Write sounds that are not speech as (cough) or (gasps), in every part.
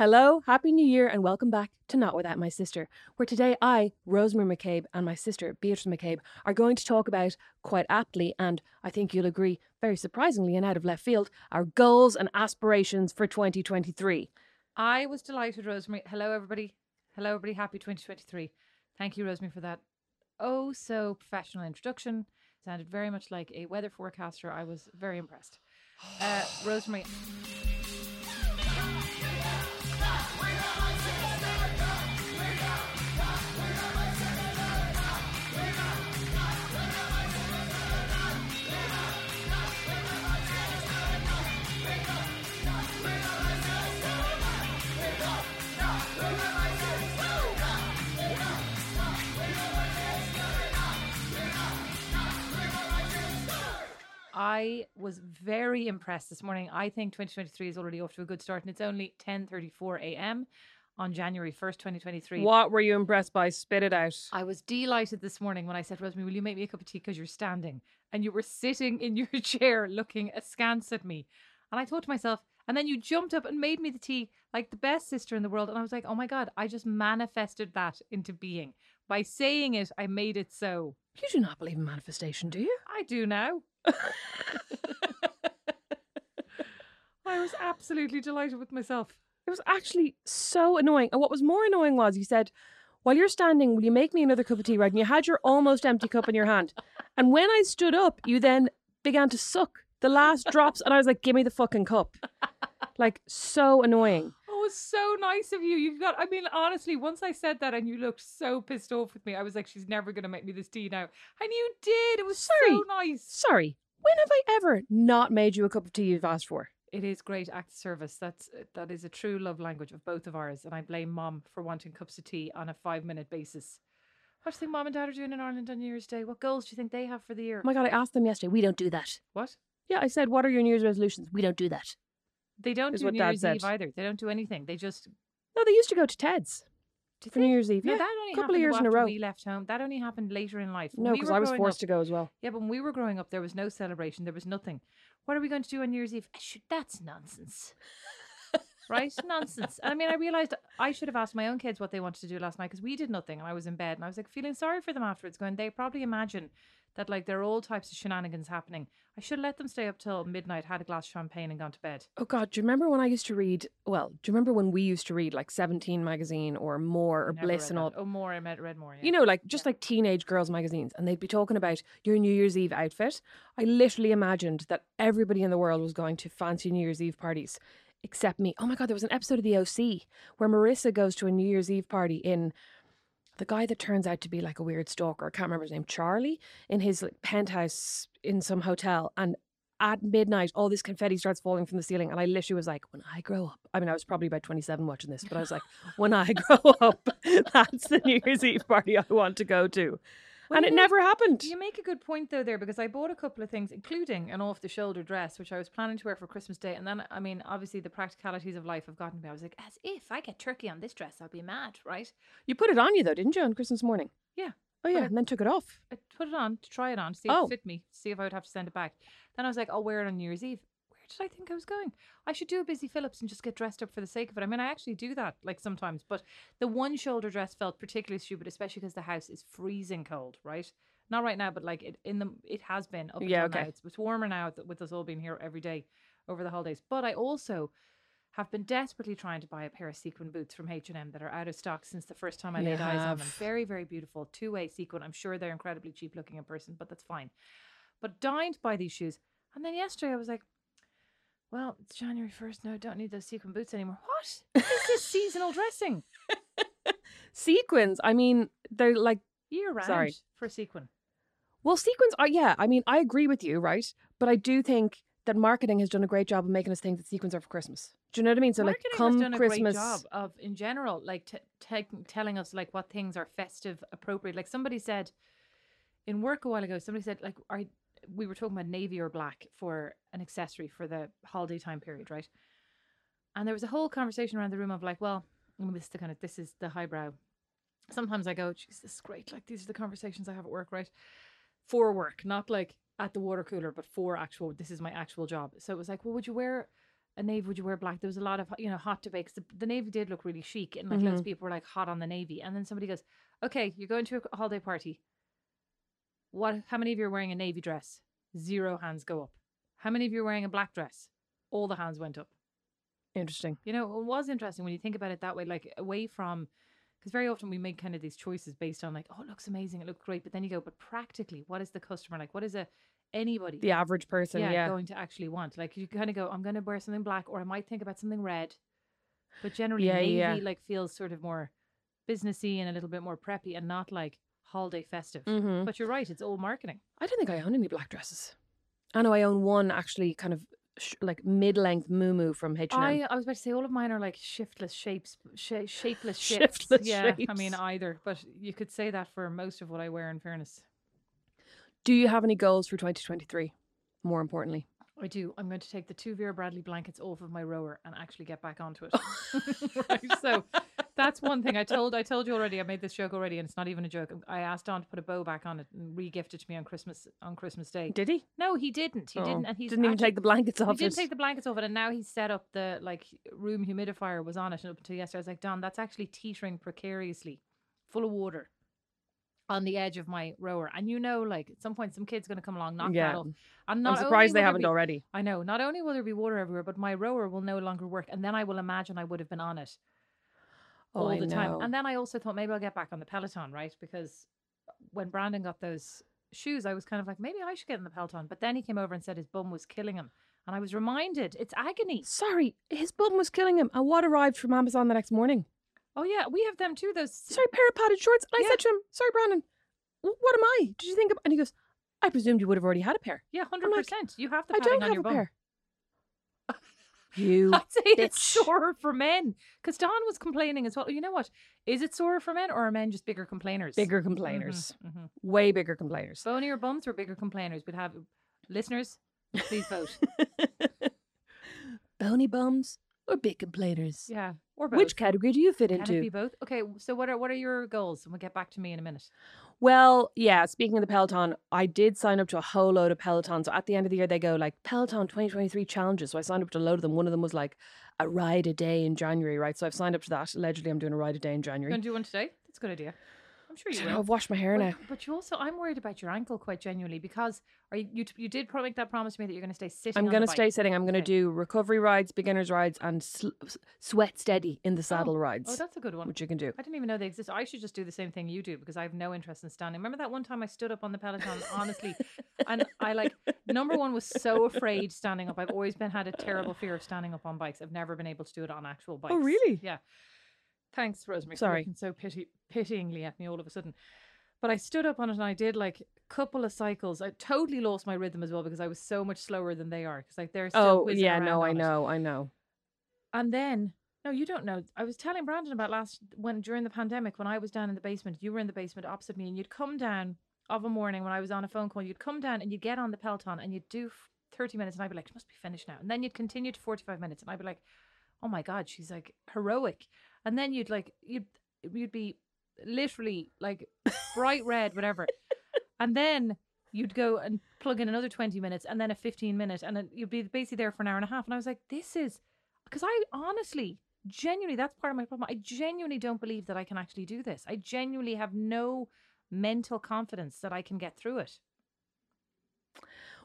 Hello, Happy New Year, and welcome back to Not Without My Sister, where today I, Rosemary McCabe, and my sister, Beatrice McCabe, are going to talk about, quite aptly, and I think you'll agree, very surprisingly and out of left field, our goals and aspirations for 2023. I was delighted, Rosemary. Hello, everybody. Hello, everybody. Happy 2023. Thank you, Rosemary, for that oh so professional introduction. Sounded very much like a weather forecaster. I was very impressed. Uh, (sighs) Rosemary. I was very impressed this morning. I think 2023 is already off to a good start, and it's only 10:34 a.m. on January 1st, 2023. What were you impressed by? Spit it out. I was delighted this morning when I said, Rosemary, will you make me a cup of tea because you're standing? And you were sitting in your (laughs) chair looking askance at me. And I thought to myself, and then you jumped up and made me the tea like the best sister in the world. And I was like, oh my God, I just manifested that into being. By saying it, I made it so. You do not believe in manifestation, do you? I do now. (laughs) I was absolutely delighted with myself. It was actually so annoying. And what was more annoying was you said, While you're standing, will you make me another cup of tea, right? And you had your almost empty cup in your hand. And when I stood up, you then began to suck the last drops. And I was like, Give me the fucking cup. Like, so annoying. Was so nice of you. You've got, I mean, honestly, once I said that and you looked so pissed off with me, I was like, she's never going to make me this tea now. And you did. It was Sorry. so nice. Sorry. When have I ever not made you a cup of tea you've asked for? It is great act of service. That's uh, that is a true love language of both of ours, and I blame mom for wanting cups of tea on a five minute basis. What do you think mom and dad are doing in Ireland on New Year's Day? What goals do you think they have for the year? Oh my God, I asked them yesterday. We don't do that. What? Yeah, I said, What are your New Year's resolutions? We don't do that. They don't do what New Dad Year's said. Eve either. They don't do anything. They just No, they used to go to Ted's for? New Year's Eve. No, yeah, that only a couple happened of years in a row. We left home. That only happened later in life. When No, because were I was forced up- to go as well. Yeah, but when we were growing up, there was no celebration. There was nothing. What are we going to do on New Year's Eve? Ah, should- That's nonsense. right? Nonsense. And I mean, I realized I should have asked my own kids what they wanted to do last night because we did nothing and I was in bed and I was like feeling sorry for them afterwards, going, they probably imagine that like there are all types of shenanigans happening. I should let them stay up till midnight, had a glass of champagne, and gone to bed. Oh God, do you remember when I used to read? Well, do you remember when we used to read like Seventeen magazine or More or Never Bliss and all? that. Oh, more. I met- read more. Yeah. You know, like just like teenage girls' magazines, and they'd be talking about your New Year's Eve outfit. I literally imagined that everybody in the world was going to fancy New Year's Eve parties, except me. Oh my God, there was an episode of The OC where Marissa goes to a New Year's Eve party in the guy that turns out to be like a weird stalker. I can't remember his name, Charlie, in his like, penthouse in some hotel, and at midnight, all this confetti starts falling from the ceiling. And I literally was like, when I grow up, I mean, I was probably about 27 watching this, but I was like, when I (laughs) grow up, that's the New Year's Eve party I want to go to. Well, (laughs) and it know, never happened. You make a good point though there because I bought a couple of things, including an off the shoulder dress, which I was planning to wear for Christmas Day. And then, I mean, obviously the practicalities of life have gotten to me. I was like, as if I get turkey on this dress, I'll be mad, right? You put it on you though, didn't you, on Christmas morning? Yeah. Oh yeah, and then took it off. I put it on to try it on, see if Oh. it fit me, see if I would have to send it back. Then I was like, I'll wear it on New Year's Eve. Did I think I was going? I should do a Busy Philipps and just get dressed up for the sake of it. I mean, I actually do that like sometimes, but the one shoulder dress felt particularly stupid, especially because the house is freezing cold, right? Not right now, but like it in the it has been up Yeah, until now. okay. It's, it's warmer now with us all being here every day over the holidays. But I also have been desperately trying to buy a pair of sequin boots from H&M that are out of stock since the first time I You laid eyes on them. Very, very beautiful. Two-way sequin. I'm sure they're incredibly cheap looking in person, but that's fine. But dined by these shoes. And then yesterday I was like, well, it's January 1st No, I don't need those sequin boots anymore. What? What is this (laughs) seasonal dressing? Sequins, I mean, they're like Year round Sorry. for sequin. Well, sequins are, yeah, I mean, I agree with you, right? But I do think that marketing has done a great job of making us think that sequins are for Christmas. Do you know what I mean? So, Marketing like, come has done Christmas. a great job of, in general, like t- te- telling us like what things are festive appropriate. Like somebody said in work a while ago, somebody said like, "Are we were talking about navy or black for an accessory for the holiday time period, right?" And there was a whole conversation around the room of like, "Well, this is the kind of this is the highbrow." Sometimes I go, "Jeez, this is great. Like these are the conversations I have at work, right?" For work, not like at the water cooler, but for actual. This is my actual job. So it was like, "Well, would you wear?" a navy would you wear black there was a lot of you know hot debate 'cause the, the navy did look really chic and like loads mm-hmm. of people were like hot on the navy and then somebody goes okay you're going to a holiday party what how many of you are wearing a navy dress zero hands go up how many of you are wearing a black dress all the hands went up Interesting. you know it was interesting when you think about it that way like away from because very often we make kind of these choices based on like oh it looks amazing it looks great but then you go but practically what is the customer like what is a anybody The average person, yeah. going to actually want. Like you kind of go, I'm going to wear something black, or I might think about something red. But generally, Yeah, navy yeah. like feels sort of more businessy and a little bit more preppy, and not like holiday festive. Mhm. But you're right; it's all marketing. I don't think I own any black dresses. I know I own one actually kind of sh- like mid-length moo from H&M. I I was about to say all of mine are like shiftless shapes, sh- shapeless (laughs) shifts. Shiftless yeah, I mean either, but you could say that for most of what I wear. In fairness, Do you have any goals for 2023? More importantly. I do. I'm going to take the two Vera Bradley blankets off of my rower and actually get back onto it. (laughs) (laughs) right. So that's one thing I told. I told you already. I made this joke already, and it's not even a joke. I asked Don to put a bow back on it and re-gift it to me on Christmas on Christmas Day. Did he? No, he didn't. He Oh. didn't, and he's Didn't even actually- take the blankets off. he didn't it. take the blankets off it, and now he's set up the like room humidifier was on it, and up until yesterday, I was like, Don, that's actually teetering precariously, full of water, on the edge of my rower. And you know, like at some point, some kid's going to come along, knock Yeah. that off. And I'm surprised they haven't be- already. I know. Not only will there be water everywhere, but my rower will no longer work, and then I will imagine I would have been on it Oh, all I the time. And then I also thought maybe I'll get back on the Peloton, right? Because uh, when Brandon got those shoes, I was kind of like, maybe I should get in the Peloton. But then he came over and said his bum was killing him. And I was reminded, it's agony. Sorry, his bum was killing him. And what arrived from Amazon the next morning? Oh, yeah, we have them too. Those. Sorry, pair of padded shorts. And I said to him, sorry, Brandon, what am I? Did you think of... And he goes, I presumed you would have already had a pair. Yeah, 100%. like, you have the I don't on have a bum. pair. You I'd say it's bitch. sore for men. Because Don was complaining as well. You know what? Is it sore for men or are men just bigger complainers? Bigger complainers. mhm. Way bigger complainers. Bonier bums or bigger complainers? We'd have listeners, please vote. (laughs) Bony bums or big complainers? yeah. Or both. Which category do you fit Can it into? be both? Okay, so what are what are your goals? And we'll get back to me in a minute. Well, yeah, speaking of the Peloton, I did sign up to a whole load of Peloton. So at the end of the year, they go like Peloton 2023 challenges. So I signed up to a load of them. One of them was like a ride a day in January, right? So I've signed up to that. Allegedly, I'm doing a ride a day in You January. gonna do one today? That's a good idea. I'm sure you will. I've washed my hair But, now. but you also, I'm worried about your ankle quite genuinely because are you you, you did make that promise to me that you're going to stay sitting. I'm going to stay sitting. I'm going to Okay. do recovery rides, beginners rides, and sl- sweat steady in the oh, saddle rides, Oh, that's a good one. which you can do. I didn't even know they exist. I should just do the same thing you do because I have no interest in standing. Remember that one time I stood up on the Peloton, honestly, and I like number one was so afraid standing up. I've always been had a terrible fear of standing up on bikes. I've never been able to do it on actual oh, bikes. Oh, really? Yeah. Thanks, Rosemary. Sorry. looking so pity pityingly at me all of a sudden. But I stood up on it and I did like a couple of cycles. I totally lost my rhythm as well because I was so much slower than they are. Because like they're still Oh, yeah, no, I on it. know, I know. And then, no, you don't know. I was telling Brandon about last when during the pandemic when I was down in the basement. You were in the basement opposite me, and you'd come down of a morning when I was on a phone call. You'd come down and you'd get on the Peloton and you'd do thirty minutes, and I'd be like, "It must be finished now." And then you'd continue to forty-five minutes, and I'd be like, "Oh my god, she's like heroic." And then you'd like you'd you'd be literally like bright red, whatever. (laughs) and then you'd go and plug in another 20 minutes and then a 15 minute and you'd be basically there for an hour and a half. And i was like this is because i honestly genuinely that's part of my problem. I genuinely don't believe that i can actually do this. I genuinely have no mental confidence that i can get through it.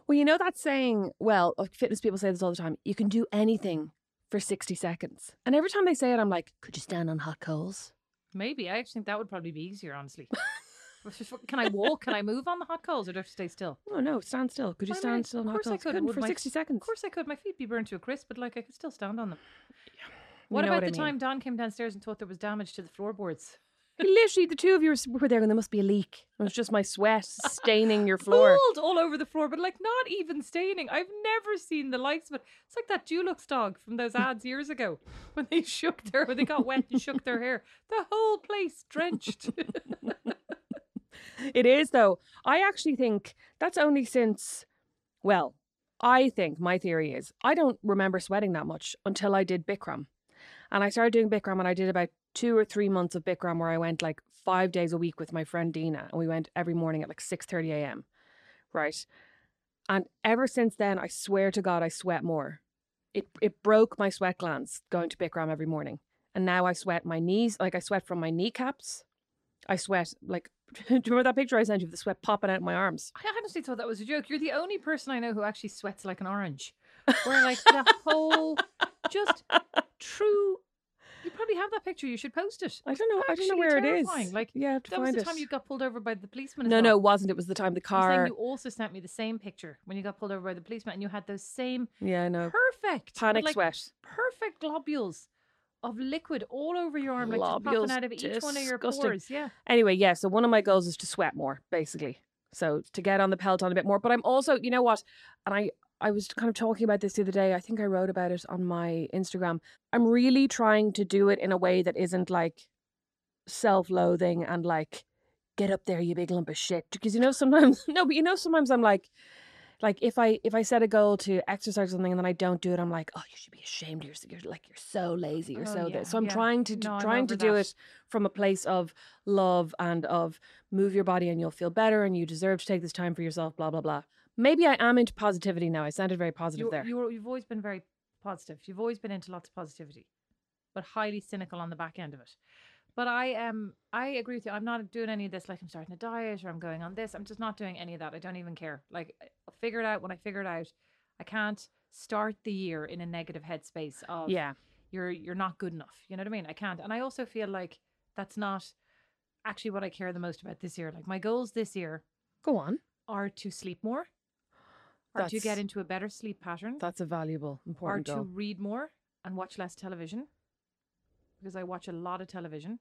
Well, you know that saying, well, fitness people say this all the time, you can do anything for 60 seconds. And every time they say it, I'm like, could you stand on hot coals? maybe i actually think that would probably be easier honestly can i walk can i move on the hot coals or do i have to stay still Oh, no, stand still. Could you I mean, stand still on of hot course I coals? could, Couldn't would for my- 60 seconds. of course i could my feet be burned to a crisp but like i could still stand on them what know about I the mean. time don came downstairs and thought there was damage to the floorboards Literally, the two of you were- there and there must be a leak. It was just my sweat (laughs) staining your floor. Mold all over the floor, but like not even staining. I've never seen the likes of it. It's like that Dulux dog from those (laughs) ads years ago when they shook their, when they got wet and shook their hair. The whole place drenched. (laughs) It is, though. I actually think that's only since, well, I think my theory is I don't remember sweating that much until I did Bikram. And I started doing Bikram and I did about two or three months of Bikram where I went like five days a week with my friend Dina and we went every morning at like 6.30 a.m. Right. And ever since then, I swear to God, I sweat more. It, it broke my sweat glands going to Bikram every morning. And now I sweat my knees, like I sweat from my kneecaps. I sweat like (laughs) do you remember that picture I sent you of the sweat popping out of my arms? I honestly thought that was a joke. You're the only person I know who actually sweats like an orange. (laughs) Where like the whole, just true. You probably have that picture. You should post it. I don't know. I don't know where it is. Like yeah, to that was the it. time you got pulled over by the policeman. no, well. no, it wasn't. It was the time the car. you also sent me the same picture when you got pulled over by the policeman, and you had those same Yeah, I know. perfect Panic like, sweat. perfect globules of liquid all over your arm, like just popping out of each one of your pores. Yeah, Anyway, yeah. So one of my goals is to sweat more, basically. So to get on the Peloton a bit more. But I'm also, you know what? And I, I was kind of talking about this the other day. I think I wrote about it on my Instagram. I'm really trying to do it in a way that isn't like self-loathing and like get up there, you big lump of shit. Because you know sometimes (laughs) no, but you know sometimes I'm like. Like if I if I set a goal to exercise something and then I don't do it, I'm like, oh, you should be ashamed. You're you're like you're so lazy. You're Oh, so yeah, this. So I'm yeah. trying to No, trying to do that. it from a place of love and of move your body and you'll feel better and you deserve to take this time for yourself. Blah blah blah. Maybe I am into positivity now. I sounded very positive you, there. you were, you've always been very positive. You've always been into lots of positivity, but highly cynical on the back end of it. But I um I agree with you. I'm not doing any of this. Like I'm starting a diet or I'm going on this. I'm just not doing any of that. I don't even care. Like I'll figure it out when I figure it out. I can't start the year in a negative headspace of yeah. you're you're not good enough. You know what I mean? I can't. And I also feel like that's not actually what I care the most about this year. Like my goals this year Go on. are to sleep more, or to get into a better sleep pattern, That's a valuable, important or important to read more and watch less television because I watch a lot of television.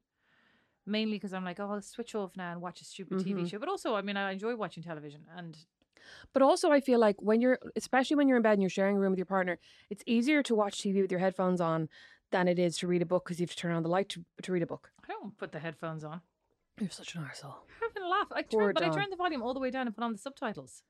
Mainly because I'm like, oh, I'll switch off now and watch a stupid TV Mhm. show. But also, I mean, I enjoy watching television. And But also, I feel like when you're, especially when you're in bed and you're sharing a room with your partner, it's easier to watch TV with your headphones on than it is to read a book because you have to turn on the light to, to read a book. I don't put the headphones on. You're such an arsehole. Having a laugh. I turn, but I Dawn. turn the volume all the way down and put on the subtitles.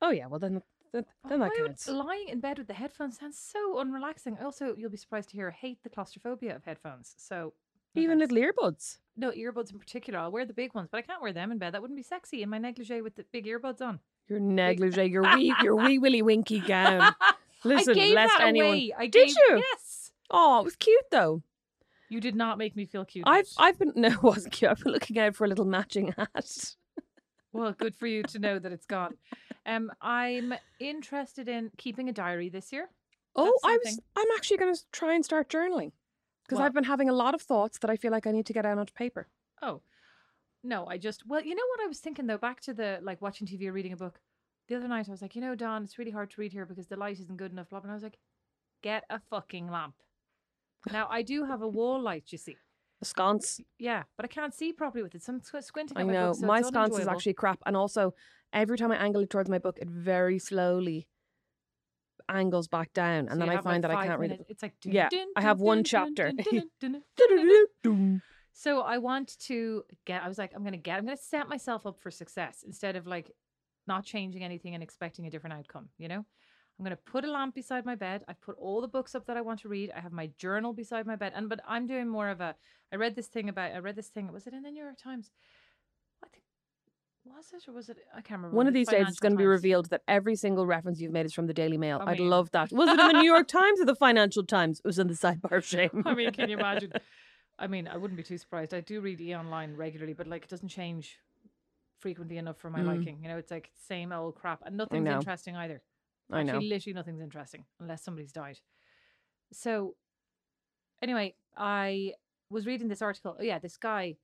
Oh yeah, well then, then, then that oh, Why would lying in bed with the headphones sounds so unrelaxing. Also, you'll be surprised to hear I hate the claustrophobia of headphones. So Even little earbuds. no earbuds in particular. I'll wear the big ones, but I can't wear them in bed. That wouldn't be sexy in my negligee with the big earbuds on. Your negligee, your (laughs) wee, your wee willy winky gown. Listen, I gave lest that anyone. away. I Did gave, you? Yes. Oh, it was cute though. You did not make me feel cute. I've I've been (laughs) no, it wasn't cute. I've been looking out for a little matching hat. Well, good for you to know that it's gone. Um, I'm interested in keeping a diary this year. Oh, I was, I'm actually going to try and start journaling because I've been having a lot of thoughts that I feel like I need to get out onto paper. Oh, no, I just well, you know what I was thinking though. Back to the like watching TV or reading a book. The other night I was like, you know, Don, it's really hard to read here because the light isn't good enough. Blah, blah. And I was like, get a fucking lamp. Now I do have a wall light, you see, A sconce. Yeah, but I can't see properly with it. So I'm squ- squinting I at my know. book. So my it's sconce is unenjoyable. actually crap. And also, every time I angle it towards my book, it very slowly angles back down. So And then you I have, find like, that I five can't read minutes- it. It's like Yeah, dun, I dun, have one dun, dun, chapter. dun, dun, dun, (laughs) dun. So I want to get. I was like, I'm gonna get. I'm gonna set myself up for success instead of like not changing anything and expecting a different outcome. You know, I'm gonna put a lamp beside my bed. I've put all the books up that I want to read. I have my journal beside my bed. And but I'm doing more of a. I read this thing about. I read this thing. Was it in the New York Times? I think. Was it or was it? I can't remember. One of these days, it's going to be Times? revealed that every single reference you've made is from the Daily Mail. I I'd mean- love that. Was it in the New York (laughs) Times or the Financial Times? It was in the sidebar of shame. I mean, can you imagine? (laughs) I mean, I wouldn't be too surprised. I do read E Online regularly, but like it doesn't change frequently enough for my Mm. liking. You know, it's like same old crap, and nothing's know. interesting either. I know. Actually, literally nothing's interesting unless somebody's died. So, anyway, I was reading this article. Oh, yeah, this guy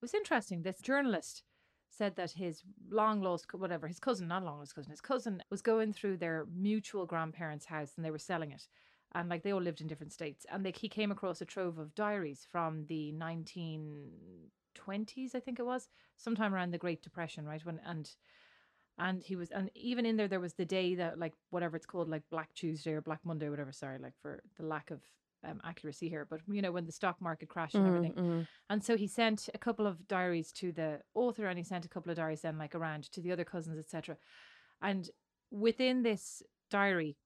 was interesting. This journalist said that his long lost, whatever, his cousin, not long lost cousin, his cousin was going through their mutual grandparents' house and they were selling it. And like they all lived in different states. And like he came across a trove of diaries from the 1920s, I think it was, sometime around the Great Depression, right? When, and, and he was, and even in there, there was the day that, like, whatever it's called, like Black Tuesday or Black Monday, whatever, sorry, like for the lack of um, accuracy here, but you know, when the stock market crashed and everything. Mm, mm. And so he sent a couple of diaries to the author and he sent a couple of diaries then like around to the other cousins, etc. And within this diary,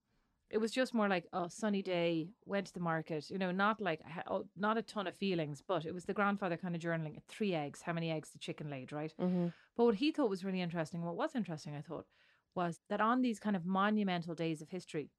it was just more like, oh, sunny day, went to the market, you know, not like, oh, not a ton of feelings, but it was the grandfather kind of journaling. Three eggs, how many eggs the chicken laid, right? Mhm. But what he thought was really interesting, what was interesting, I thought, was that on these kind of monumental days of history,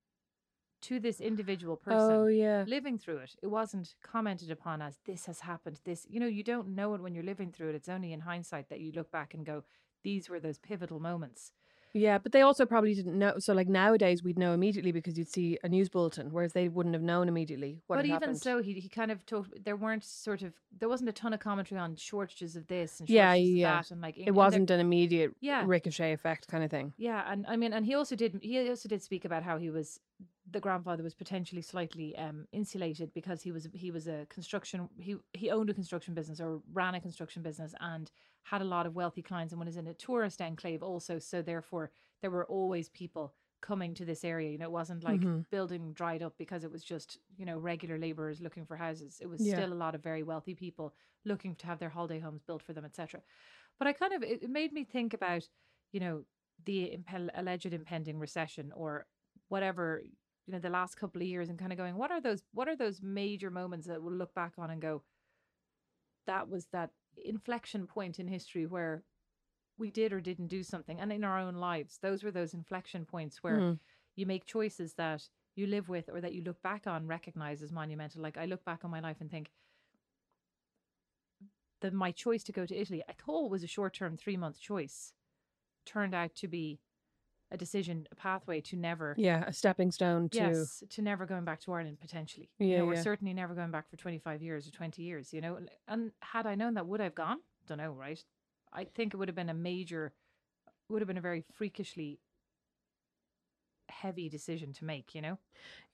to this individual person, Oh, yeah. living through it. It wasn't commented upon as this has happened. This, you know, you don't know it when you're living through it. It's only in hindsight that you look back and go, these were those pivotal moments. Yeah, but they also probably didn't know. So, like nowadays, we'd know immediately because you'd see a news bulletin, whereas they wouldn't have known immediately what but even happened. so, he he kind of talked. There weren't sort of there wasn't a ton of commentary on shortages of this and Yeah, shortages yeah. of that, and like it wasn't an immediate Yeah. ricochet effect kind of thing. Yeah, and I mean, and he also did. He also did speak about how he was the grandfather was potentially slightly um, insulated because he was he was a construction he he owned a construction business or ran a construction business and had a lot of wealthy clients and was in a tourist enclave also. So therefore, there were always people coming to this area. You know, it wasn't like Mhm. building dried up because it was just you know regular laborers looking for houses. It was Yeah. still a lot of very wealthy people looking to have their holiday homes built for them, etc. But I kind of it, it made me think about you know the impel- alleged impending recession or whatever you know the last couple of years and kind of going what are those what are those major moments that we'll look back on and go that was that inflection point in history where we did or didn't do something and in our own lives those were those inflection points where Mhm. you make choices that you live with or that you look back on recognize as monumental like i look back on my life and think that my choice to go to italy i thought was a short-term three-month choice turned out to be a decision a pathway to never Yeah, a stepping stone to. yes to never going back to ireland potentially. You Yeah, We're certainly never going back for 25 years or 20 years you know? And had i known that would i have gone? Don't know right? I think it would have been a major would have been a very freakishly heavy decision to make you know?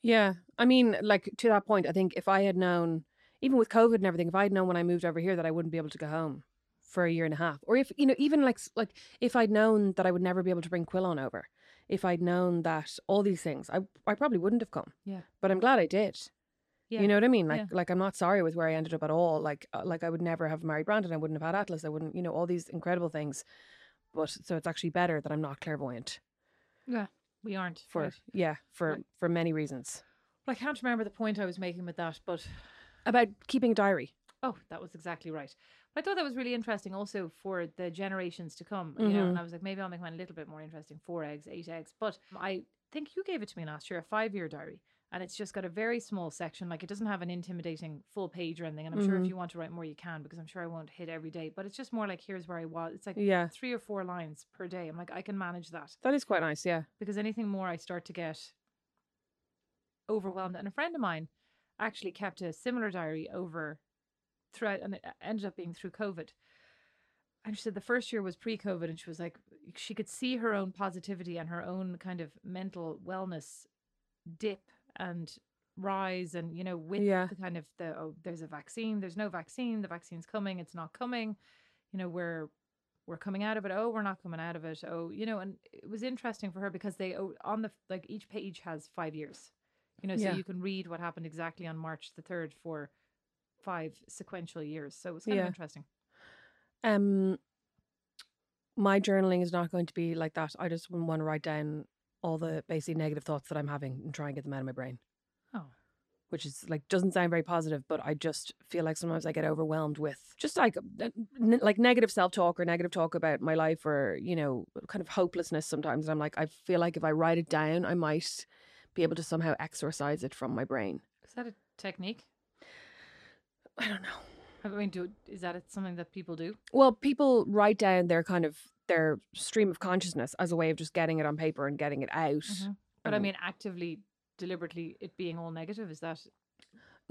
Yeah. I mean, like to that point, I think if I had known, even with COVID and everything, if I had known when I moved over here that I wouldn't be able to go home for a year and a half, or if you know, even like like if I'd known that I would never be able to bring Quillon over, if I'd known that all these things, I I probably wouldn't have come. Yeah. But I'm glad I did. yeah You know what I mean? Like Yeah. like I'm not sorry with where I ended up at all. Like uh, like I would never have married Brandon. I wouldn't have had Atlas. I wouldn't, you know, all these incredible things. But so it's actually better that I'm not clairvoyant yeah we aren't for right. yeah for Right. for many reasons. Well, I can't remember the point I was making with that, but About keeping a diary. oh, that was exactly right. But I thought that was really interesting also for the generations to come, you know. Mhm. And I was like, maybe I'll make mine a little bit more interesting four eggs, eight eggs. But I think you gave it to me last year, a five year diary. And it's just got a very small section. Like it doesn't have an intimidating full page or anything. And I'm sure if Mhm. you want to write more, you can, because I'm sure I won't hit every day. But it's just more like, here's where I was. It's like Yeah. three or four lines per day. I'm like, I can manage that That is quite nice, yeah. because anything more I start to get overwhelmed. And a friend of mine actually kept a similar diary over throughout, and it ended up being through COVID. And she said the first year was pre COVID, and she was like, she could see her own positivity and her own kind of mental wellness dip and rise and you know with Yeah. the kind of the oh there's a vaccine there's no vaccine the vaccine's coming it's not coming you know we're we're coming out of it oh we're not coming out of it oh you know and it was interesting for her because they oh, on the like each page has five years you know so Yeah. you can read what happened exactly on march the 3rd for five sequential years so it was kind Yeah. of interesting Um, my journaling is not going to be like that. I just want to write down all the basically negative thoughts that I'm having and try and get them out of my brain. oh Which is like doesn't sound very positive, but I just feel like sometimes I get overwhelmed with just like uh, like negative self talk or negative talk about my life or you know kind of hopelessness. Sometimes and I'm like I feel like if I write it down, I might be able to somehow exorcise it from my brain. is that a technique I don't know. i mean do is that something that people do Well, people write down their kind of their stream of consciousness as a way of just getting it on paper and getting it out. Mhm. but i mean actively deliberately it being all negative is that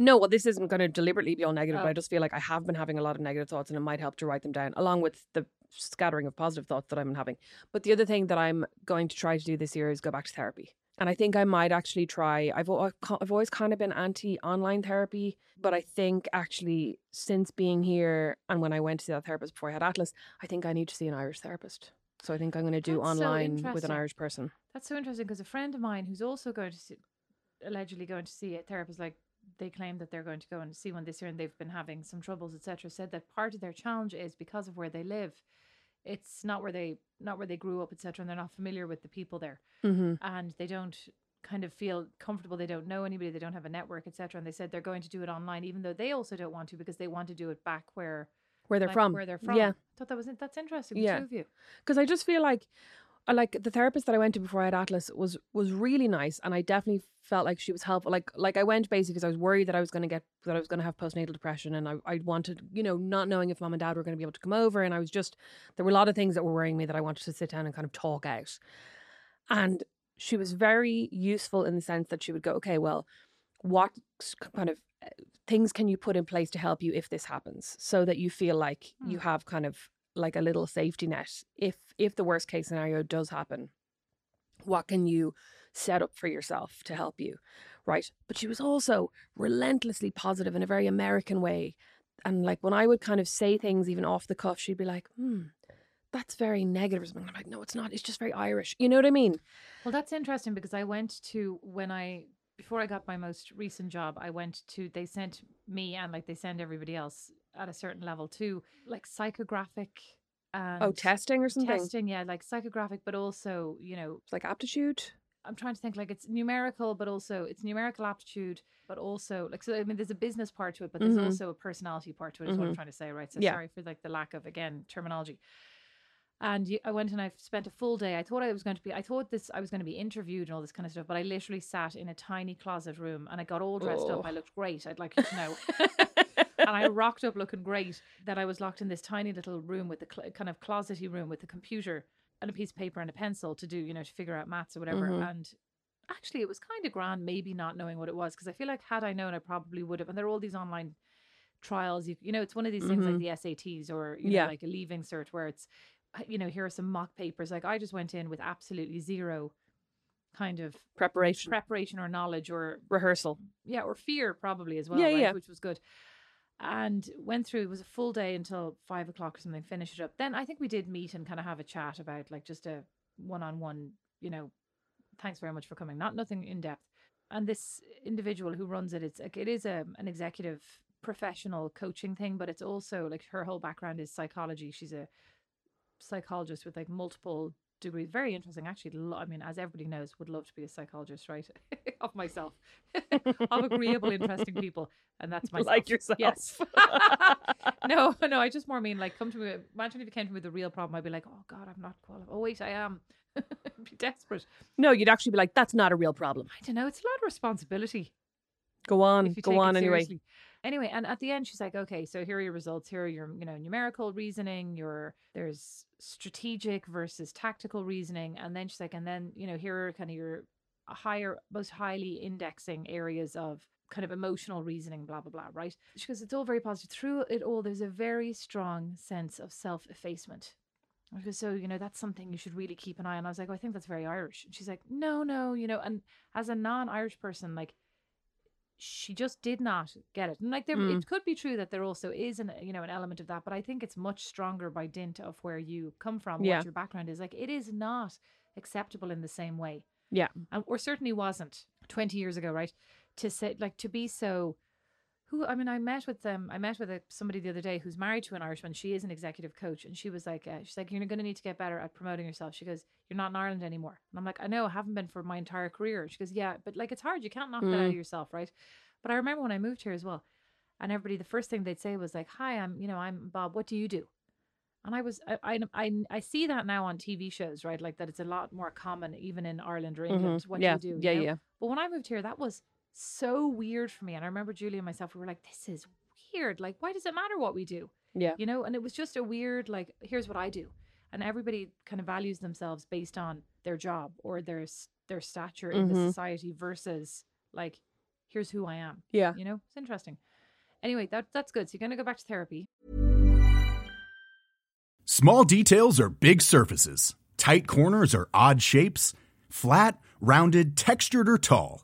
No, well, this isn't going to deliberately be all negative, but Oh. I just feel like I have been having a lot of negative thoughts and it might help to write them down along with the scattering of positive thoughts that I'm having. But the other thing that I'm going to try to do this year is go back to therapy. And I think I might actually try. I've I've always kind of been anti online therapy, but I think actually since being here and when I went to see that therapist before I had Atlas, I think I need to see an Irish therapist. So I think I'm going to do That's so online with an. Irish person. That's so interesting because a friend of mine who's also going to see, allegedly going to see a therapist, like they claim that they're going to go and see one this year, and they've been having some troubles, etc. Said that part of their challenge is because of where they live. It's not where they not where they grew up, etc. And they're not familiar with the people there, Mm-hmm. and they don't kind of feel comfortable. They don't know anybody. They don't have a network, etc. And they said they're going to do it online, even though they also don't want to because they want to do it back where Where they're like, from. Where they're from. Yeah. I thought that was that's interesting. Yeah. two of you. because I just feel like I like the therapist that I went to before I had Atlas was was really nice, and I definitely felt like she was helpful. Like like I went basically because I was worried that I was going to get that I was going to have postnatal depression, and I I wanted you know not knowing if mom and dad were going to be able to come over, and I was just there were a lot of things that were worrying me that I wanted to sit down and kind of talk out, and she was very useful in the sense that she would go, okay, well, what kind of uh, things can you put in place to help you if this happens, so that you feel like you Hmm. have kind of like a little safety net if if the worst case scenario does happen what can you set up for yourself to help you right? But she was also relentlessly positive in a very american way and like when i would kind of say things even off the cuff she'd be like hmm that's very negative i'm like no it's not it's just very irish. You know what i mean? Well, that's interesting because I went to when I before I got my most recent job, I went to they sent me and like they send everybody else at a certain level too, like psychographic and oh testing or something testing, yeah, like psychographic, but also you know It's like aptitude I'm trying to think like it's numerical, but also it's numerical aptitude, but also like so. I mean, there's a business part to it, but there's Mhm. also a personality part to it. Is what I'm Mhm. trying to say, right? So Yeah. sorry for like the lack of again terminology. And you, I went and I spent a full day. I thought I was going to be. I thought this. I was going to be interviewed and all this kind of stuff. But I literally sat in a tiny closet room and I got all dressed up. I Oh. looked great. I'd like you to know. (laughs) and I (laughs) rocked up looking great. That I was locked in this tiny little room with the cl- kind of closety room with the computer and a piece of paper and a pencil to do, you know, to figure out maths or whatever. Mhm. And actually, it was kind of grand, maybe not knowing what it was, because I feel like had I known, I probably would have. And there are all these online trials. You, you know, it's one of these things like Mhm. the SATs or you know, Yeah. like a leaving cert where it's, you know, here are some mock papers. Like I just went in with absolutely zero kind of preparation preparation or knowledge or rehearsal yeah, or fear probably as well, Yeah, right? yeah. Which was good. And went through. It was a full day until five o'clock or something. Finish it up. Then I think we did meet and kind of have a chat about like just a one-on-one. You know, thanks very much for coming. Not nothing in depth. And this individual who runs it, it's like it is a an executive professional coaching thing, but it's also like her whole background is psychology. She's a psychologist with like multiple degrees. Very interesting, actually. I mean, as everybody knows, would love to be a psychologist, right? (laughs) of myself, (laughs) of agreeable, interesting people, and that's myself. like yourself Yes. (laughs) no, no. I just more mean like come to me. Imagine if you came to me with a real problem, I'd be like, oh God, I'm not qualified. Oh wait, I am. be desperate. no you'd actually be like that's not a real problem I don't know. It's a lot of responsibility. go on go on anyway seriously. Anyway, and at the end, she's like, "Okay, so here are your results. Here are your, you know, numerical reasoning. Your there's strategic versus tactical reasoning, and then she's like, and then you know, here are kind of your higher, most highly indexing areas of kind of emotional reasoning, blah blah blah. Right? She goes, it's all very positive. Through it all, there's a very strong sense of self effacement. Goes, so you know that's something you should really keep an eye on. I was like, oh, I think that's very Irish. And she's like, no, no, you know. And as a non-Irish person, like she just did not get it. And like there, Mm. it could be true that there also is an you know an element of that, but I think it's much stronger by dint of where you come from, Yeah. what your background is. Like it is not acceptable in the same way, Yeah. and or certainly wasn't twenty years ago, right? To say like to be so. Who I mean, I met with them. I met with a, somebody the other day who's married to an Irishman. She is an executive coach, and she was like, uh, "She's like, you're going to need to get better at promoting yourself." She goes, "You're not in Ireland anymore." And I'm like, "I know, I haven't been for my entire career." She goes, "Yeah, but like it's hard. You can't knock that out of yourself, right?" But I remember when I moved here as well, and everybody, the first thing they'd say was like, "Hi, I'm, you know, I'm Bob. What do you do?" And I was, I, I, I, I see that now on TV shows, right? Like that it's a lot more common even in Ireland or England. What Mm-hmm. Yeah. do you do? Yeah, you know? yeah. But when I moved here, that was so weird for me. And I remember Julie and myself, we were like, "This is weird. Like, why does it matter what we do?" Yeah. you know. And it was just a weird, like, here's what I do, and everybody kind of values themselves based on their job or their their stature in the Mhm. society versus like, here's who I am. Yeah. You know, it's interesting. Anyway, that that's good. So you're gonna go back to therapy. Small details are big surfaces. Tight corners are odd shapes. Flat, rounded, textured, or tall.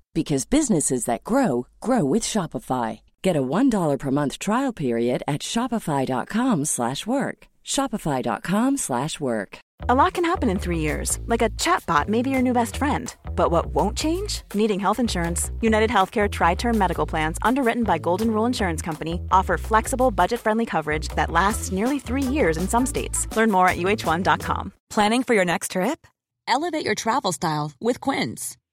because businesses that grow grow with Shopify. Get a $1 per month trial period at shopify.com/work. shopify.com/work. A lot can happen in three years, like a chatbot may be your new best friend. But what won't change? Needing health insurance. United Healthcare Tri Term Medical Plans, underwritten by Golden Rule Insurance Company, offer flexible, budget friendly coverage that lasts nearly three years in some states. Learn more at uh1.com. Planning for your next trip? Elevate your travel style with Quince.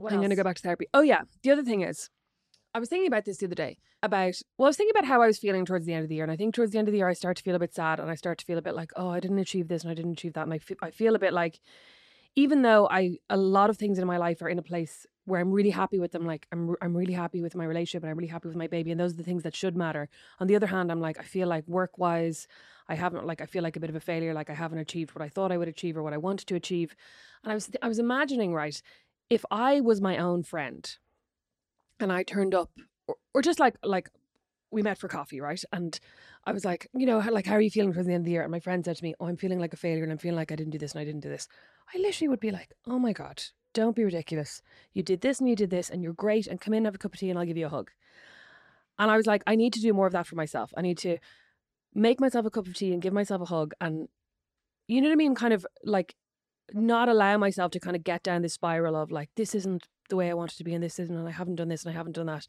What I'm going to go back to therapy. Oh, yeah. The other thing is, I was thinking about this the other day about, well, I was thinking about how I was feeling towards the end of the year. And I think towards the end of the year, I start to feel a bit sad and I start to feel a bit like, oh, I didn't achieve this and I didn't achieve that. And I feel, I feel a bit like, even though I, a lot of things in my life are in a place where I'm really happy with them, like I'm, I'm really happy with my relationship and I'm really happy with my baby. And those are the things that should matter. On the other hand, I'm like, I feel like work wise, I haven't, like, I feel like a bit of a failure. Like I haven't achieved what I thought I would achieve or what I wanted to achieve. And I was, I was imagining, right, if I was my own friend and I turned up, or, or just like like we met for coffee, right? And I was like, you know, like how are you feeling towards the end of the year? And my friend said to me, "Oh, I'm feeling like a failure, and I'm feeling like I didn't do this and I didn't do this." I literally would be like, "Oh my god, don't be ridiculous! You did this and you did this, and you're great. And come in, have a cup of tea, and I'll give you a hug." And I was like, I need to do more of that for myself. I need to make myself a cup of tea and give myself a hug, and you know what I mean, kind of like not allow myself to kind of get down this spiral of like this isn't the way I wanted to be and this isn't and I haven't done this and I haven't done that.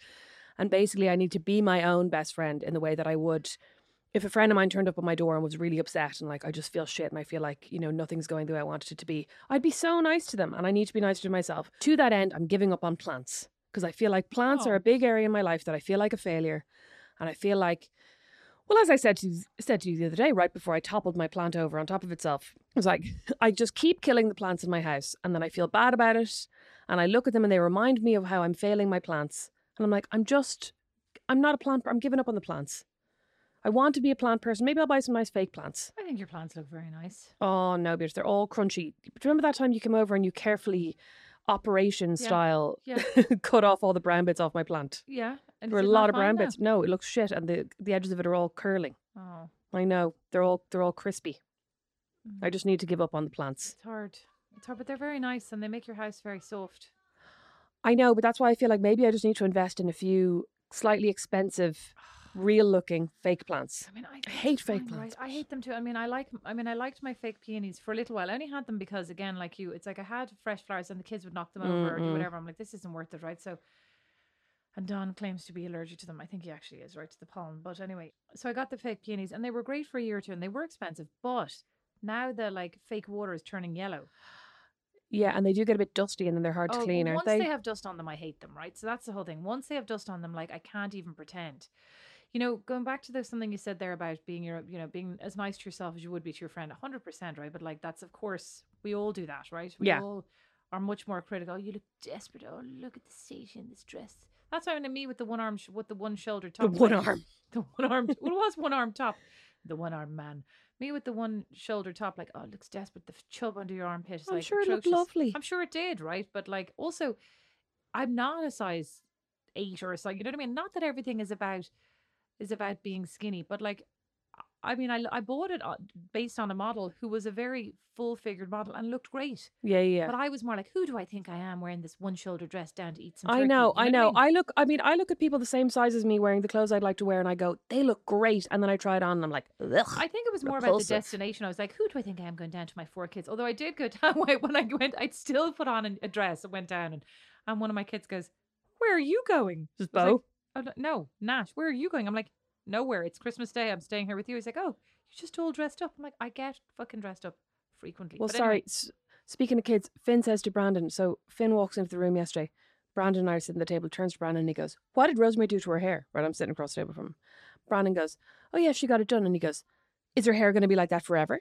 And basically I need to be my own best friend in the way that I would if a friend of mine turned up at my door and was really upset and like I just feel shit and I feel like, you know, nothing's going the way I wanted it to be, I'd be so nice to them and I need to be nice to myself. To that end, I'm giving up on plants because I feel like plants are Oh. a big area in my life that I feel like a failure and I feel like well, as I said to you, said to you the other day, right before I toppled my plant over on top of itself, I was like, (laughs) I just keep killing the plants in my house, and then I feel bad about it, and I look at them and they remind me of how I'm failing my plants, and I'm like, I'm just, I'm not a plant. I'm giving up on the plants. I want to be a plant person. Maybe I'll buy some nice fake plants. I think your plants look very nice. Oh no, because they're all crunchy. Do you remember that time you came over and you carefully, operation Yeah, style, yeah. (laughs) cut off all the brown bits off my plant? Yeah, and There were a lot of brown now? bits. No, it looks shit, and the the edges of it are all curling. Oh, I know they're all they're all crispy. I Mm. just need to give up on the plants. it's hard. It's hard, but they're very nice and they make your house very soft. I know, but that's why I feel like maybe I just need to invest in a few slightly expensive, real looking fake plants. I mean, I, I hate fake plants. Right? I hate them too. I mean, I like. I mean, I liked my fake peonies for a little while. I only had them because, again, like you, it's like I had fresh flowers and the kids would knock them over or do whatever. I'm like, this isn't worth it, right? So, and Don claims to be allergic to them. I think he actually is, right, to the pollen. But anyway, so I got the fake peonies and they were great for a year or two and they were expensive. But now the like fake water is turning yellow. Yeah, and they do get a bit dusty and then they're hard to Oh, clean, aren't once they? Once they have dust on them, I hate them, right? So that's the whole thing. Once they have dust on them, like I can't even pretend. You know, going back to the something you said there about being your, you know, being as nice to yourself as you would be to your friend, hundred percent, right? But like that's of course we all do that, right? We Yeah. all are much more critical. You look desperate. Oh, look at the state in this dress. That's why when me with the one arm, sh- with the one shoulder top. the one like- (laughs) arm. the one arm. It was one arm top. The one arm man. Me with the one shoulder top, like, oh, it looks desperate. The chub under your armpit is I'm like sure it looked lovely. I'm sure it did, right? But like, also, I'm not a size eight or a size. You know what I mean? Not that everything is about is about being skinny, but like, I mean, I I bought it uh, based on a model who was a very full figured model and looked great. Yeah, yeah. But I was more like, who do I think I am wearing this one shoulder dress down to eat some? Turkey? I know, You I what know. mean? I look, I mean, I look at people the same size as me wearing the clothes I'd like to wear, and I go, they look great. And then I try it on, and I'm like, ugh. I think it was more about the destination. I was like, who do I think I am going down to my four kids? Although I did go (laughs) down when I went, I'd still put on a dress and went down. And, and one of my kids goes, Where are you going? Just I was like, Bo? "Oh, no, Nash, where are you going? I'm like, Nowhere. It's Christmas Day. I'm staying here with you. He's like, Oh, you're just all dressed up. I'm like, I get fucking dressed up frequently. Well, But sorry. anyway, s- speaking of kids, Finn says to Brandon. So Finn walks into the room yesterday. Brandon and I are sitting at the table. Turns to Brandon and he goes, "What did Rosemary do to her hair?" Right, I'm sitting across the table from him. Brandon goes, "Oh yeah, she got it done." And he goes, "Is her hair going to be like that forever?"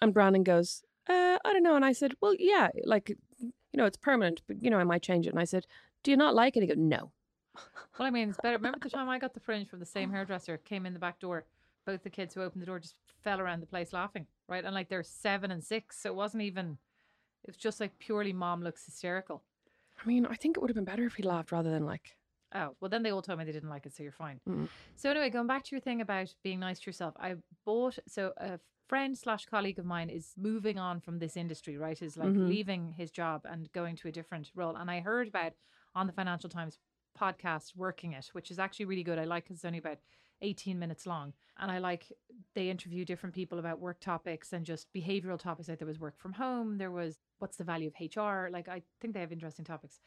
And Brandon goes, uh, "I don't know." And I said, "Well, yeah, like you know, it's permanent, but you know, I might change it." And I said, "Do you not like it?" He goes, "No." Well, I mean, it's better. Remember the time I got the fringe from the same hairdresser, came in the back door. Both the kids who opened the door just fell around the place laughing, right? And like they're seven and six, so it wasn't even. It was just like purely mom looks hysterical. I mean, I think it would have been better if he laughed rather than like. Oh, well, then they all told me they didn't like it, so you're fine. Mm. So anyway, going back to your thing about being nice to yourself, I bought so a friend slash colleague of mine is moving on from this industry, right? Is like Mhm. leaving his job and going to a different role. And I heard about on the Financial Times podcast working it, which is actually really good. I like it's only about 18 minutes long. And I like they interview different people about work topics and just behavioral topics. Like there was work from home, there was what's the value of HR. Like I think they have interesting topics.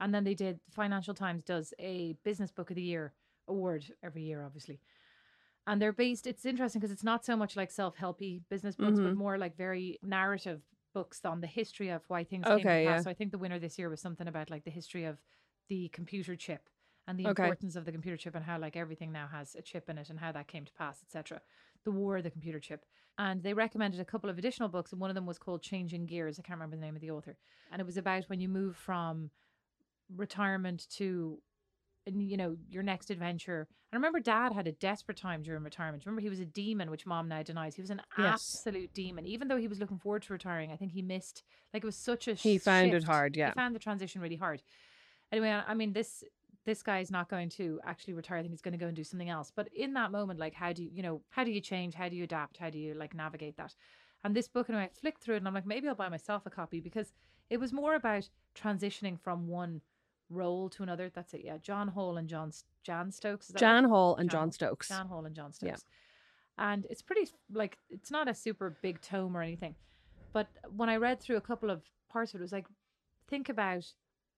And then they did Financial Times does a business book of the year award every year, obviously. And they're based, it's interesting because it's not so much like self helpy business books, but Mhm. more like very narrative books on the history of why things came to Okay, pass. yeah. So I think the winner this year was something about like the history of the computer chip and the Okay. importance of the computer chip and how like everything now has a chip in it and how that came to pass, etc. The war of the computer chip. And they recommended a couple of additional books, and one of them was called Changing Gears. I can't remember the name of the author. And it was about when you move from retirement to you know your next adventure. I remember Dad had a desperate time during retirement. Remember he was a demon, which Mom now denies. He was an Yes. absolute demon. Even though he was looking forward to retiring, I think he missed. Like it was such a. He found it hard, yeah. he found the transition really hard. Anyway, I mean this this guy is not going to actually retire. I think he's going to go and do something else. But in that moment, like how do you you know how do you change? How do you adapt? How do you like navigate that? And this book, and I flicked through it, and I'm like, maybe I'll buy myself a copy because it was more about transitioning from one role to another. That's it. Yeah, John Hall and John Jan Stokes. Jan? Hall and John Stokes. Jan Hall and John Stokes. Yeah. Stokes. And it's pretty like it's not a super big tome or anything, but when I read through a couple of parts of it, it was like, think about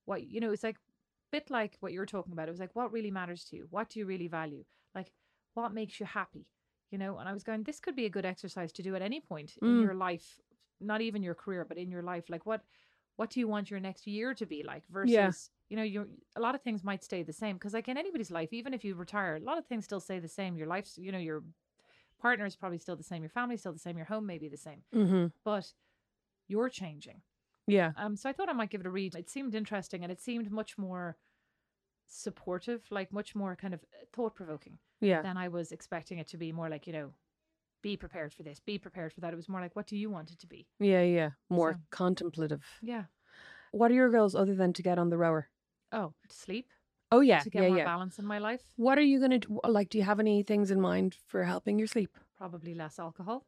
what you know. It's like bit like what you're talking about. It was like, what really matters to you? What do you really value? Like, what makes you happy? You know. And I was going, this could be a good exercise to do at any point in Mm. your life, not even your career, but in your life. Like, what what do you want your next year to be like versus Yeah. you know you a lot of things might stay the same because like in anybody's life even if you retire a lot of things still stay the same your life's you know your partner is probably still the same your family's still the same your home may be the same Mm-hmm. but you're changing Yeah. um so i thought i might give it a read it seemed interesting and it seemed much more supportive like much more kind of thought provoking Yeah. than i was expecting it to be more like you know be prepared for this be prepared for that it was more like what do you want it to be Yeah. Yeah. More So- contemplative. yeah What are your goals other than to get on the rower? oh to sleep Oh yeah, to get yeah, more yeah. balance in my life. What are you gonna do? Like, do you have any things in mind for helping your sleep? Probably less alcohol,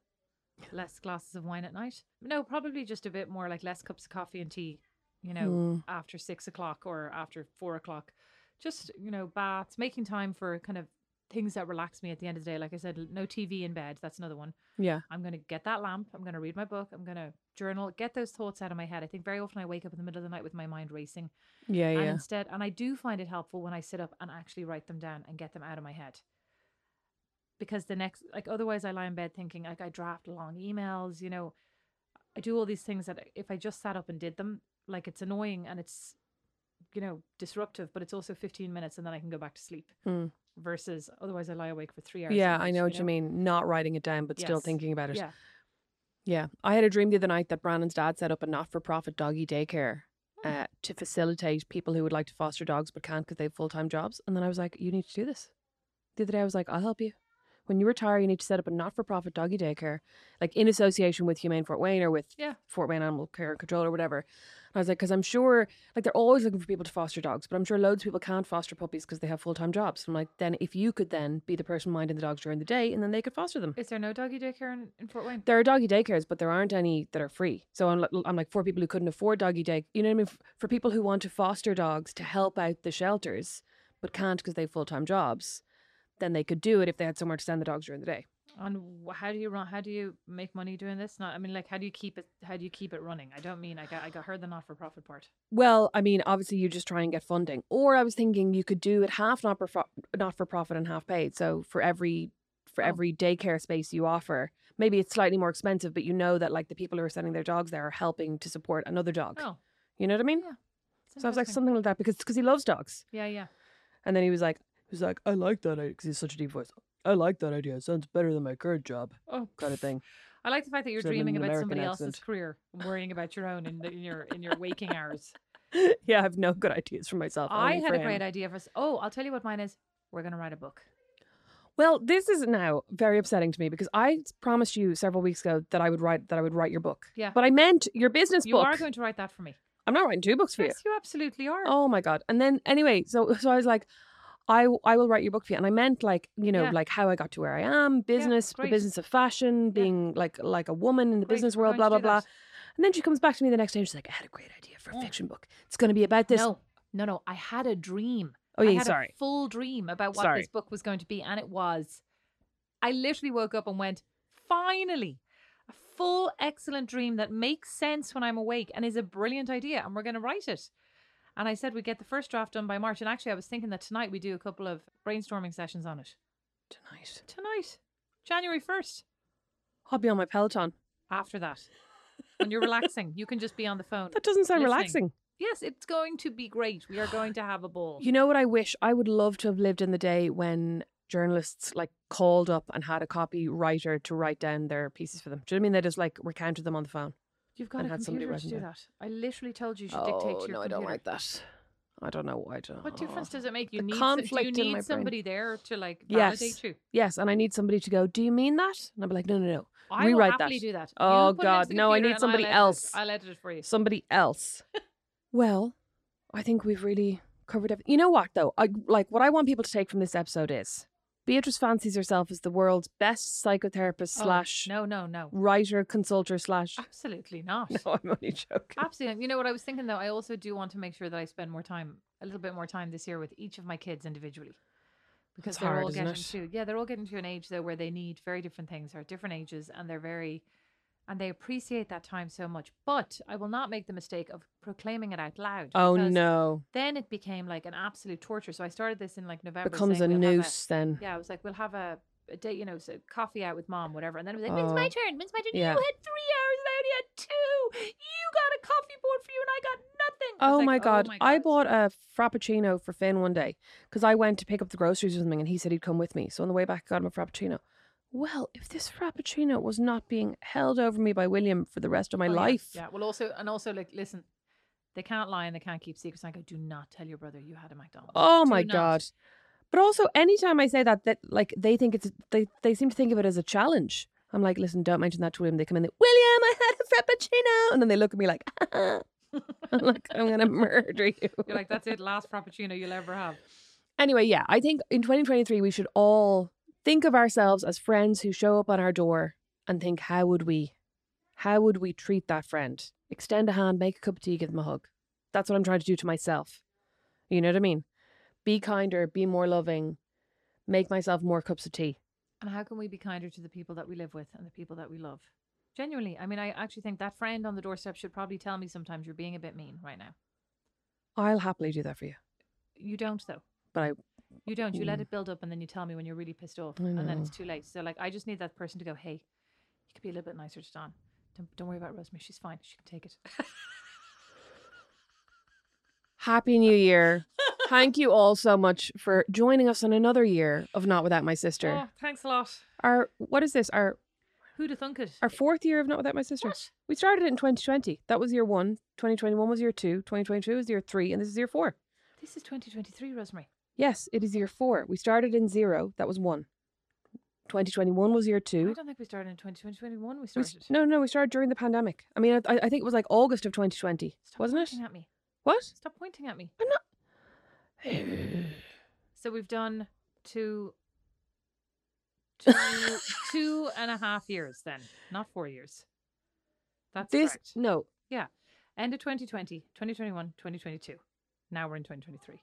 less glasses of wine at night. No, probably just a bit more like less cups of coffee and tea. You know, Mm. after six o'clock or after four o'clock. Just you know, baths, making time for kind of things that relax me at the end of the day. Like I said, no TV in bed. That's another one. Yeah. I'm going to get that lamp. I'm going to read my book. I'm going to journal, get those thoughts out of my head. I think very often I wake up in the middle of the night with my mind racing. Yeah, And yeah. instead, and I do find it helpful when I sit up and actually write them down and get them out of my head. Because the next, like, otherwise I lie in bed thinking, like, I draft long emails, you know, I do all these things that if I just sat up and did them, like, it's annoying and it's, you know, disruptive, but it's also 15 minutes and then I can go back to sleep. Mm. Versus otherwise I lie awake for three hours. Yeah, I know what you mean. Not writing it down, but still thinking about it. Yeah. Yeah. I had a dream the other night that Brandon's dad set up a not for profit doggy daycare uh, to facilitate people who would like to foster dogs but can't because they have full time jobs. And then I was like, you need to do this. The other day I was like, I'll help you. When you retire, you need to set up a not for profit doggy daycare, like in association with Humane Fort Wayne or with Yeah. Fort Wayne Animal Care and Control or whatever. And I was like, because I'm sure, like, they're always looking for people to foster dogs, but I'm sure loads of people can't foster puppies because they have full time jobs. I'm like, then if you could then be the person minding the dogs during the day and then they could foster them. Is there no doggy daycare in, in Fort Wayne? There are doggy daycares, but there aren't any that are free. So I'm like, I'm like for people who couldn't afford doggy day, you know what I mean? For people who want to foster dogs to help out the shelters, but can't because they have full time jobs, then they could do it if they had somewhere to send the dogs during the day. And how do you run? How do you make money doing this? Not, I mean, like, how do you keep it? How do you keep it running? I don't mean I got I got heard the not for profit part. Well, I mean, obviously you just try and get funding, or I was thinking you could do it half not for not for profit and half paid. So for every for Oh. every daycare space you offer, maybe it's slightly more expensive, but you know that like the people who are sending their dogs there are helping to support another dog. Oh, You know what I mean? Yeah. So I was like something like that because because he loves dogs. yeah, yeah. And then he was like, was like, I like that idea because he's such a deep voice. I like that idea. It sounds better than my current job, Oh, kind of thing. I like the fact that you're dreaming about American somebody else's career, and worrying about your own in, the, in your in your waking hours. (laughs) yeah, I have no good ideas for myself. I had a him. great idea for us. Oh, I'll tell you what mine is. We're gonna write a book. Well, this is now very upsetting to me because I promised you several weeks ago that I would write that I would write your book. Yeah. But I meant your business You book. You are going to write that for me. I'm not writing two books for you. Yes, you absolutely are. Oh my god. And then anyway, so so I was like I, I will write your book for you. And I meant like, you know, Yeah. like how I got to where I am, business, the business of fashion, being like like a woman in the Great, business world, blah, blah, blah. And then she comes back to me the next day and she's like, I had a great idea for a mm. fiction book. It's going to be about this. No, no, no. I had a dream. Oh, yeah, I had sorry. a full dream about what Sorry. this book was going to be, and it was. I literally woke up and went, finally, a full, excellent dream that makes sense when I'm awake and is a brilliant idea, and we're going to write it. And I said we'd get the first draft done by March. And actually, I was thinking that tonight we do a couple of brainstorming sessions on it. Tonight. Tonight, January 1st. I'll be on my Peloton. After that, when you're relaxing, you can just be on the phone. That doesn't sound listening. relaxing. Yes, it's going to be great. We are going to have a ball. You know what I wish? I would love to have lived in the day when journalists like called up and had a copywriter to write down their pieces for them. Do you know what I mean? They just like recounted them on the phone. You've got and a had somebody computer to do that. I literally told you you should dictate to oh, your Oh, no, I don't like that. I don't know why I don't. What difference does it make? You The need conflict do in you need brain. somebody there to like Yes. validate you? Yes, and I need somebody to go, Do you mean that? And I'll be like, No, no, no. I will Rewrite happily that. do that. Oh put it into God. the No, I computer need and somebody I'll edit it. else. I'll edit it for you. Somebody else. (laughs) well, I think we've really covered everything. You know what though? I like what I want people to take from this episode is Beatrice fancies herself as the world's best psychotherapist Oh, slash no, no, no. writer, consulter slash Absolutely not. (laughs) No, I'm only joking. Absolutely. You know what I was thinking though? I also do want to make sure that I spend more time, a little bit more time this year with each of my kids individually. Because It's they're hard, all getting to yeah, they're all getting to an age though where they need very different things. They're different ages and they're very and they appreciate that time so much. But I will not make the mistake of proclaiming it out loud. Oh no. Then it became like an absolute torture. So I started this in like November. Becomes saying a we'll noose then. Yeah, I was like, we'll have a, a date, you know, so coffee out with mom, whatever. And then it was like, when's oh. my Oh. turn? When's my turn? Yeah. You had three hours and I only had two. You got a coffee board for you and I got nothing. I Oh like, my, oh god. my I bought a frappuccino for Finn one day because I went to pick up the groceries or something and he said he'd come with me. So on the way back, I got him a frappuccino. Well, if this frappuccino was not being held over me by William for the rest of my Oh, life, Yeah. Well, also, and also, like, listen, they can't lie and they can't keep secrets. I go, do not tell your brother you had a McDonald's. oh Do my not." god. But also, anytime I say that, that like they think it's they they seem to think of it as a challenge. I'm like, listen, don't mention that to William. They come in, they, William, I had a frappuccino, and then they look at me like, (laughs) like, I'm going (laughs) to murder you. You're like, that's it, last frappuccino you'll ever have. Anyway, yeah, I think in 2023 we should all think of ourselves as friends who show up on our door and think, how would we, how would we treat that friend? Extend a hand, make a cup of tea, give them a hug. That's what I'm trying to do to myself. You know what I mean? Be kinder, be more loving, make myself more cups of tea. And how can we be kinder to the people that we live with and the people that we love? Genuinely, I mean, I actually think that friend on the doorstep should probably tell me sometimes you're being a bit mean right now. I'll happily do that for you, You don't, though. but I You don't. You let Mm. it build up and then you tell me when you're really pissed off. And then it's too late. So, like, I just need that person to go, hey, you could be a little bit nicer to Dawn. Don't, don't worry about Rosemary. She's fine. She can take it. (laughs) Happy New Year. Thank you all so much for joining us on another year of Not Without My Sister. Oh, thanks a lot. Our what is this? Our Who'd have thunk it? our fourth year of Not Without My Sister. We started it in 2020. That was year one. 2021 was year two. 2022 was year three, and this is year four. This is 2023, Rosemary. Yes, it is year four. We started in zero. That was one. 2021 was year two. I don't think we started in 2021. We We s- started. no, no, we started during the pandemic. I mean, I, I think it was like August of 2020, Stop wasn't it? pointing at me. What? Stop pointing at me. I'm not. (sighs) So we've done two, (laughs) two, two and a half years then, not four years. That's This correct. no. Yeah. End of 2020, 2021, 2022. Now we're in 2023.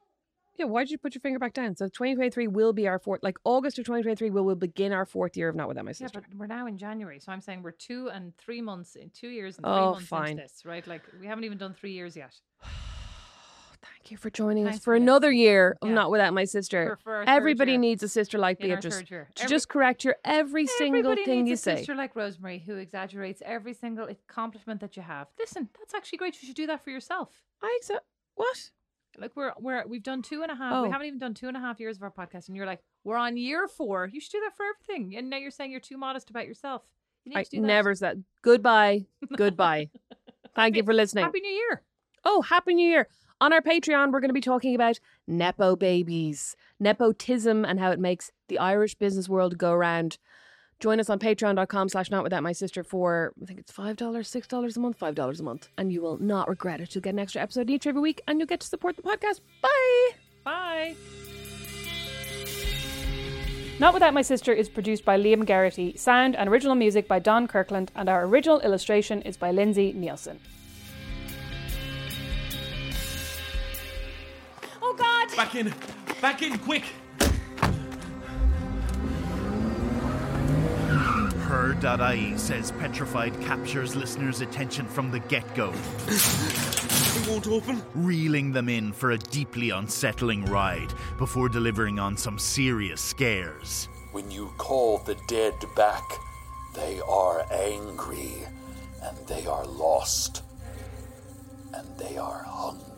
Yeah, why did you put your finger back down? So 2023 will be our fourth, like August of 2023 will will begin our fourth year of Not Without My Sister. Yeah, but we're now in January. So I'm saying we're two and three months, in two years and three Oh, months fine. into this, right? Like we haven't even done three years yet. (sighs) Thank you for joining us for another year of Yeah. Not Without My Sister. For- for Everybody needs a sister like Beatrice to Every- just correct your every single thing needs you a say. sister like Rosemary who exaggerates every single compliment that you have. Listen, that's actually great. You should do that for yourself. I accept what? Like we're we're we've done two and a half. Oh. We haven't even done two and a half years of our podcast, and you're like, we're on year four. You should do that for everything. And now you're saying you're too modest about yourself. You need I to do that. never said goodbye. (laughs) Goodbye. Thank you for listening. Happy New Year. Oh, Happy New Year. On our Patreon, we're going to be talking about Nepo babies, nepotism, and how it makes the Irish business world go round. Join us on patreon.com slash not without my sister for, I think it's $5, $6 a month, $5 a month. And you will not regret it. You'll get an extra episode each every week and you'll get to support the podcast. Bye. Bye. Not Without My Sister is produced by Liam Garrity, sound and original music by Don Kirkland, and our original illustration is by Lindsay Nielsen. Oh God! Back in! Back in, quick! Her.ie says Petrified captures listeners' attention from the get go, It won't open. reeling them in for a deeply unsettling ride before delivering on some serious scares. When you call the dead back, they are angry, and they are lost, and they are hungry.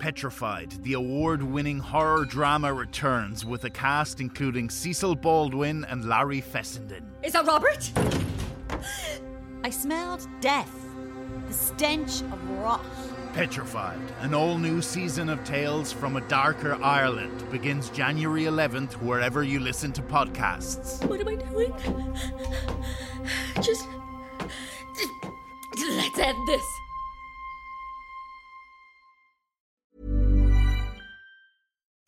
Petrified, the award winning horror drama returns with a cast including Cecil Baldwin and Larry Fessenden. Is that Robert? (gasps) I smelled death. The stench of rot. Petrified, an all new season of Tales from a Darker Ireland begins January 11th wherever you listen to podcasts. What am I doing? Just. Let's end this.